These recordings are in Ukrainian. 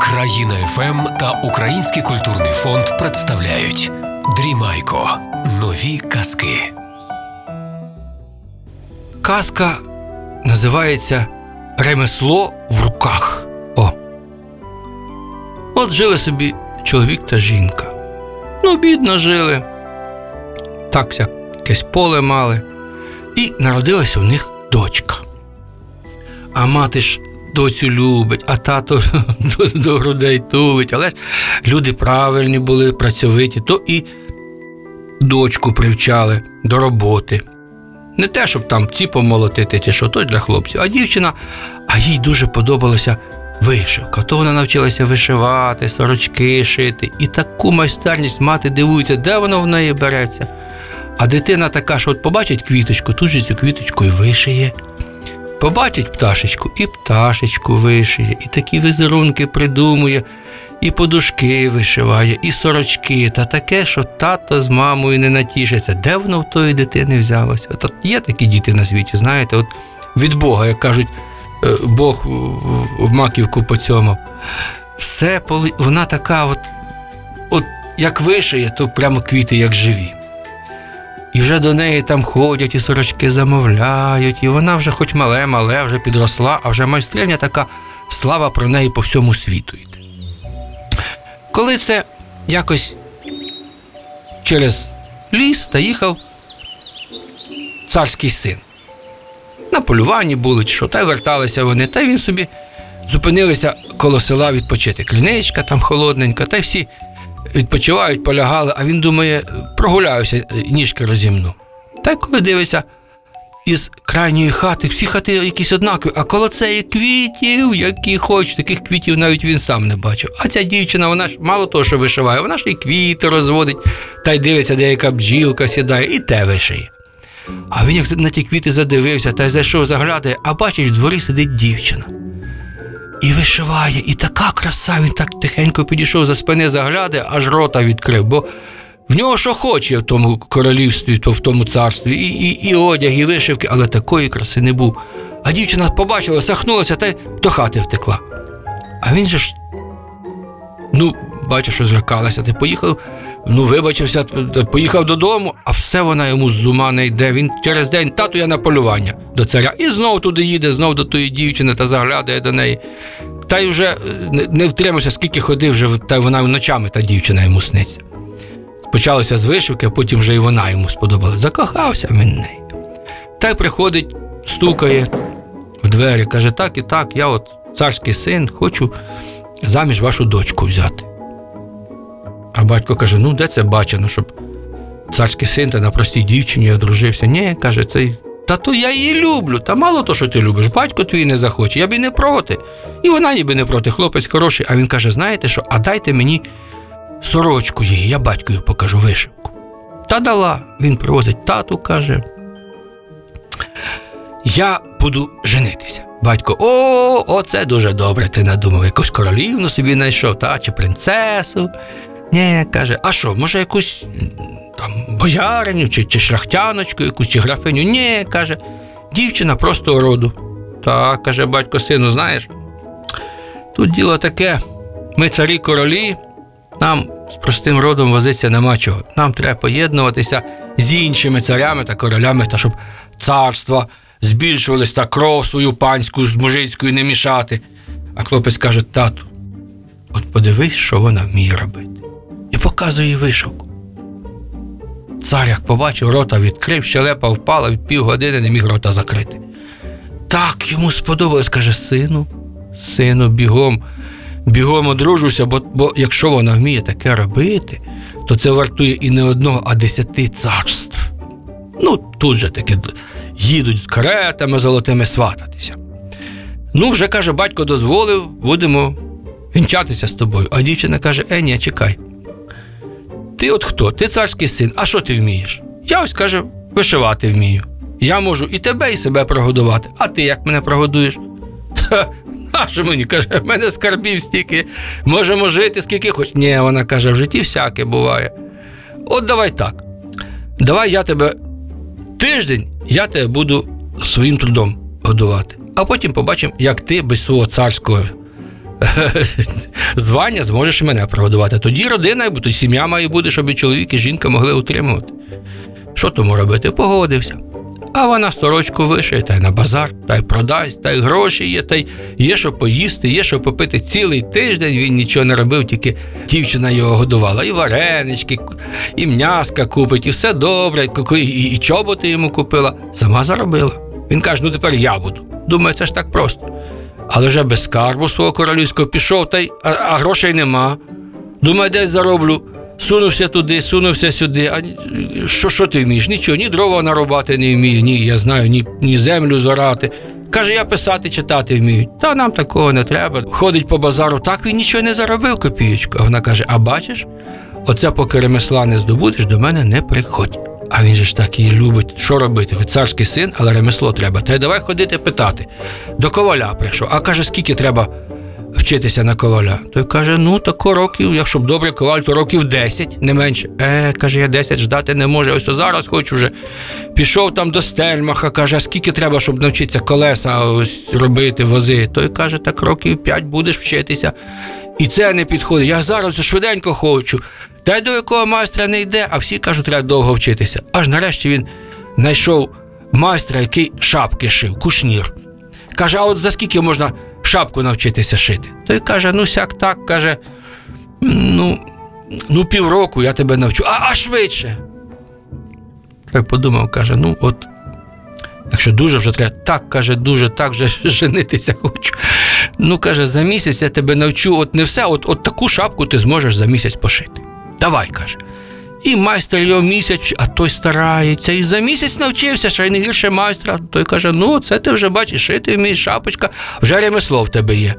Країна ФМ та Український культурний фонд представляють Дрімайко. Нові казки. Казка називається Ремесло в руках. О. От жили собі чоловік та жінка. Ну, бідно жили. Так якесь поле мали. І народилася у них дочка. А мати ж доцю любить, а тато до, до грудей тулить. Але ж люди правильні були, працьовиті, то і дочку привчали до роботи. Не те, щоб там ці помолотити чи що, то для хлопців, а дівчина, а їй дуже подобалася вишивка. То вона навчилася вишивати, сорочки шити. І таку майстерність мати дивується, де воно в неї береться. А дитина така, що от побачить квіточку, тут же цю квіточку і вишиє. Побачить пташечку і пташечку вишиє, і такі візерунки придумує, і подушки вишиває, і сорочки, та таке, що тато з мамою не натішиться. Де воно в тої дитини взялося? От є такі діти на світі, знаєте, от від Бога, як кажуть, е, Бог в маківку поцьомав. Все вона така, от, от як вишиє, то прямо квіти, як живі. І вже до неї там ходять, і сорочки замовляють, і вона вже хоч мале, мале, вже підросла, а вже майстриня така слава про неї по всьому світу йде. Коли це якось через ліс та їхав царський син. На полюванні були, чи що, та верталися вони, та він собі зупинилися коло села відпочити. Кліничка там холодненька, та всі відпочивають, полягали, а він думає, прогуляюся, ніжки розімну. Та й коли дивиться, із крайньої хати, всі хати якісь однакові, а коло цієї квітів, які хочуть, таких квітів навіть він сам не бачив. А ця дівчина, вона ж мало того, що вишиває, вона ж і квіти розводить, та й дивиться, де яка бджілка сідає, і те вишиє. А він як на ті квіти задивився та й зайшов, заглядає, а бачить, в дворі сидить дівчина. І вишиває, і така краса, він так тихенько підійшов за спини, заглядає, аж рота відкрив, бо в нього що хоче в тому королівстві, то в тому царстві, і, і, і одяг, і вишивки, але такої краси не був. А дівчина побачила, сахнулася та й до хати втекла. А він же ж, ну, бачиш, що злякалася, ти поїхав, ну, вибачився, поїхав додому, а все вона йому з ума не йде. Він через день, тату я на полювання до царя. І знов туди їде, знов до тої дівчини та заглядає до неї. Та й вже е, не, втримався, скільки ходив, вже, та вона ночами та дівчина йому сниться. Почалося з вишивки, а потім вже і вона йому сподобалась. Закохався він неї. Та й приходить, стукає в двері, каже: так і так, я от царський син, хочу заміж вашу дочку взяти. А батько каже: ну, де це бачено, щоб царський син та на простій дівчині одружився. Ні, каже, це. Та то я її люблю. Та мало то, що ти любиш, батько твій не захоче, я б і не проти. І вона ніби не проти, хлопець хороший. А він каже: знаєте що, а дайте мені сорочку її, я батькові покажу вишивку. Та дала, він привозить тату, каже. Я буду женитися. Батько, о, оце дуже добре, ти надумав. Якусь королівну собі знайшов, та, чи принцесу. Ні, каже, а що, може, якусь там бояриню, чи, чи шляхтяночку, якусь чи графиню? Ні, каже, дівчина просто роду. Так, каже батько сину, знаєш, тут діло таке, ми царі королі, нам з простим родом возиться нема чого. Нам треба поєднуватися з іншими царями та королями, та щоб царства збільшувались та кров свою панську з мужицькою не мішати. А хлопець каже: тату, от подивись, що вона вміє робити. І показує вишивку. Цар, як побачив, рота відкрив, щелепа впала, від півгодини не міг рота закрити. Так йому сподобалось, каже, сину, сину, бігом, бігом одружуся, бо, бо якщо вона вміє таке робити, то це вартує і не одного, а десяти царств. Ну, тут же таки їдуть з каретами золотими свататися. Ну, вже каже, батько дозволив, будемо вінчатися з тобою. А дівчина каже: Е, ні, чекай. Ти от хто? Ти царський син, а що ти вмієш? Я ось каже, вишивати вмію. Я можу і тебе, і себе прогодувати. А ти як мене прогодуєш? Та нащо мені каже, в мене скарбів стільки, можемо жити скільки хоч. Ні, вона каже, в житті всяке буває. От давай так. Давай я тебе тиждень, я тебе буду своїм трудом годувати. А потім побачимо, як ти без свого царського звання зможеш мене прогодувати. Тоді родина, то сім'я має бути, щоб і чоловік, і жінка могли утримувати. Що тому робити? Погодився. А вона сорочку вишиє, та й на базар, та й продасть, та й гроші є, та й є що поїсти, є що попити. Цілий тиждень він нічого не робив, тільки дівчина його годувала. І варенички, і м'яска купить, і все добре, і, і чоботи йому купила. Сама заробила. Він каже: ну тепер я буду. Думаю, це ж так просто. Але вже без скарбу свого королівського пішов, та й, а, а грошей нема. Думаю, десь зароблю. Сунувся туди, сунувся сюди. А що, що ти вмієш? Нічого, ні дрова нарубати не вмію, ні, я знаю, ні, ні землю зорати. Каже, я писати, читати вмію. Та нам такого не треба. Ходить по базару, так він нічого не заробив копієчку. А вона каже: А бачиш, оце поки ремесла не здобудеш, до мене не приходь. А він же ж так її любить. Що робити? Хоч царський син, але ремесло треба. Та й давай ходити питати. До коваля прийшов. А каже, скільки треба вчитися на коваля. Той каже: ну тако років, якщо б добре коваль, то років 10, не менше. Е, каже, я 10 ждати не можу. Ось зараз хочу вже. Пішов там до стельмаха, каже, а скільки треба, щоб навчитися колеса ось робити, вози. Той каже, так років 5 будеш вчитися. І це не підходить. Я зараз швиденько хочу. Та й до якого майстра не йде, а всі кажуть, треба довго вчитися. Аж нарешті він знайшов майстра, який шапки шив, кушнір. Каже, а от за скільки можна шапку навчитися шити? Той каже, ну сяк так, каже, ну, ну півроку я тебе навчу, а, а швидше. Так подумав, каже, ну от, якщо дуже вже треба, так каже, дуже, так вже женитися хочу. Ну, каже, за місяць я тебе навчу, от не все, от, от таку шапку ти зможеш за місяць пошити. Давай, каже. І майстер його місяць, а той старається, і за місяць навчився, ще й не гірше майстра. Той каже: ну, це ти вже бачиш, шити вмієш, шапочка, вже ремесло в тебе є.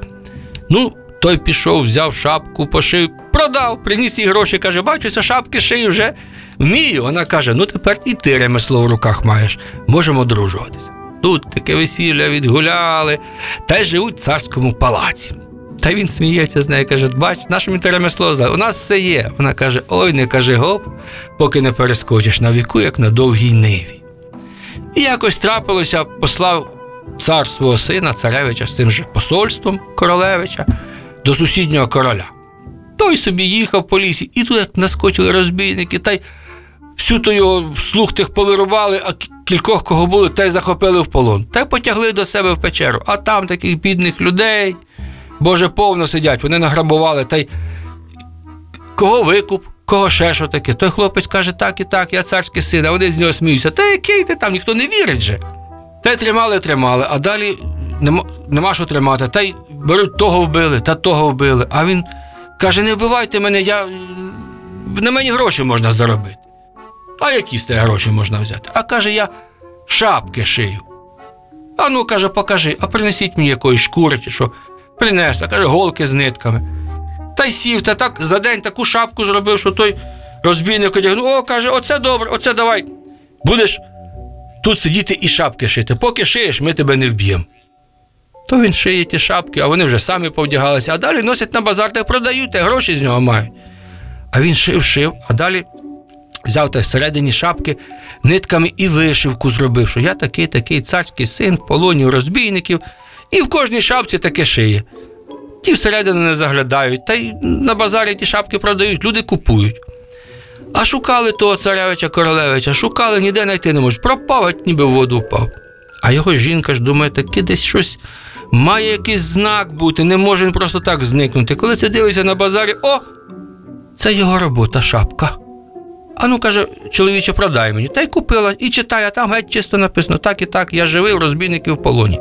Ну, той пішов, взяв шапку, пошив, продав, приніс їй гроші, каже, бачу, це шапки шию вже вмію. Вона каже: ну тепер і ти ремесло в руках маєш, можемо одружуватися. Тут таке весілля відгуляли, та й живуть в царському палаці. Та він сміється з нею, каже: бач, те ремесло знає, у нас все є. Вона каже: ой, не кажи гоп, поки не перескочиш на віку, як на довгій ниві. І якось трапилося, послав цар свого сина, царевича з цим же посольством королевича до сусіднього короля. Той собі їхав по лісі, і тут як наскочили розбійники, та й всю то його слух тих повирубали, а кількох кого були, та й захопили в полон. Та й потягли до себе в печеру. А там таких бідних людей, Боже, повно сидять, вони награбували, та й кого викуп, кого ще що таке. Той хлопець каже, так і так, я царський син, а вони з нього сміються. Та який ти там, ніхто не вірить же. Та й тримали, тримали, а далі нема, нема що тримати. Та й беруть того вбили, та того вбили. А він каже: не вбивайте мене, я на мені гроші можна заробити. А які з тебе гроші можна взяти? А каже, я шапки шию. А ну, каже, покажи, а принесіть мені якоїсь шкури чи що. Принесла, каже, голки з нитками. Та й сів, та так за день таку шапку зробив, що той розбійник одягнув. О, каже, оце добре, оце давай. Будеш тут сидіти і шапки шити. Поки шиєш, ми тебе не вб'ємо. То він шиє ті шапки, а вони вже самі повдягалися, а далі носять на базар та продають, та гроші з нього мають. А він шив, шив, а далі взяв та всередині шапки нитками і вишивку зробив, що я такий такий царський син в полоні розбійників, і в кожній шапці таке шиє. Ті всередину не заглядають, та й на базарі ті шапки продають, люди купують. А шукали того царевича королевича, шукали, ніде знайти не можуть. Пропав, ніби в воду впав. А його жінка ж думає, таки десь щось має якийсь знак бути, не може він просто так зникнути. Коли це дивиться на базарі, о! Це його робота, шапка. А ну каже, чоловіче, продай мені. Та й купила, і читає, там геть чисто написано, так і так, я живий, розбійники в полоні.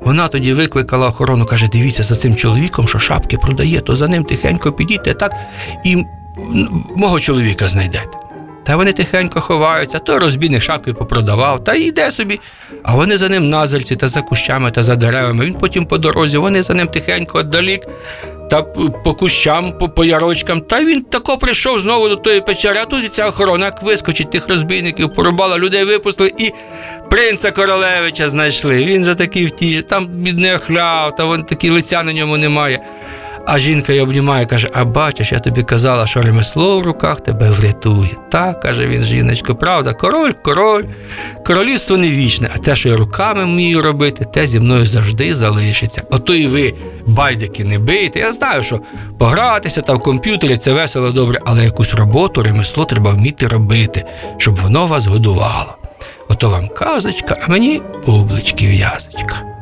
Вона тоді викликала охорону, каже: дивіться за цим чоловіком, що шапки продає, то за ним тихенько підійте так і мого чоловіка знайдете. Та вони тихенько ховаються, то розбійник шапки попродавав, та йде собі. А вони за ним назирці та за кущами та за деревами. Він потім по дорозі, вони за ним тихенько віддалік та по кущам, по, по ярочкам. Та він тако прийшов знову до тої печери, а тут і ця охорона як вискочить тих розбійників, порубала, людей випустили і принца королевича знайшли. Він же такий втіж, там бідний охляв, та вон такі лиця на ньому немає. А жінка її обнімає, каже: А бачиш, я тобі казала, що ремесло в руках тебе врятує. Так, каже він, жіночко, правда, король, король, королівство не вічне, а те, що я руками вмію робити, те зі мною завжди залишиться. Ото і ви, байдики, не бийте. Я знаю, що погратися та в комп'ютері це весело добре, але якусь роботу, ремесло треба вміти робити, щоб воно вас годувало. Ото вам казочка, а мені бублички в'язочка.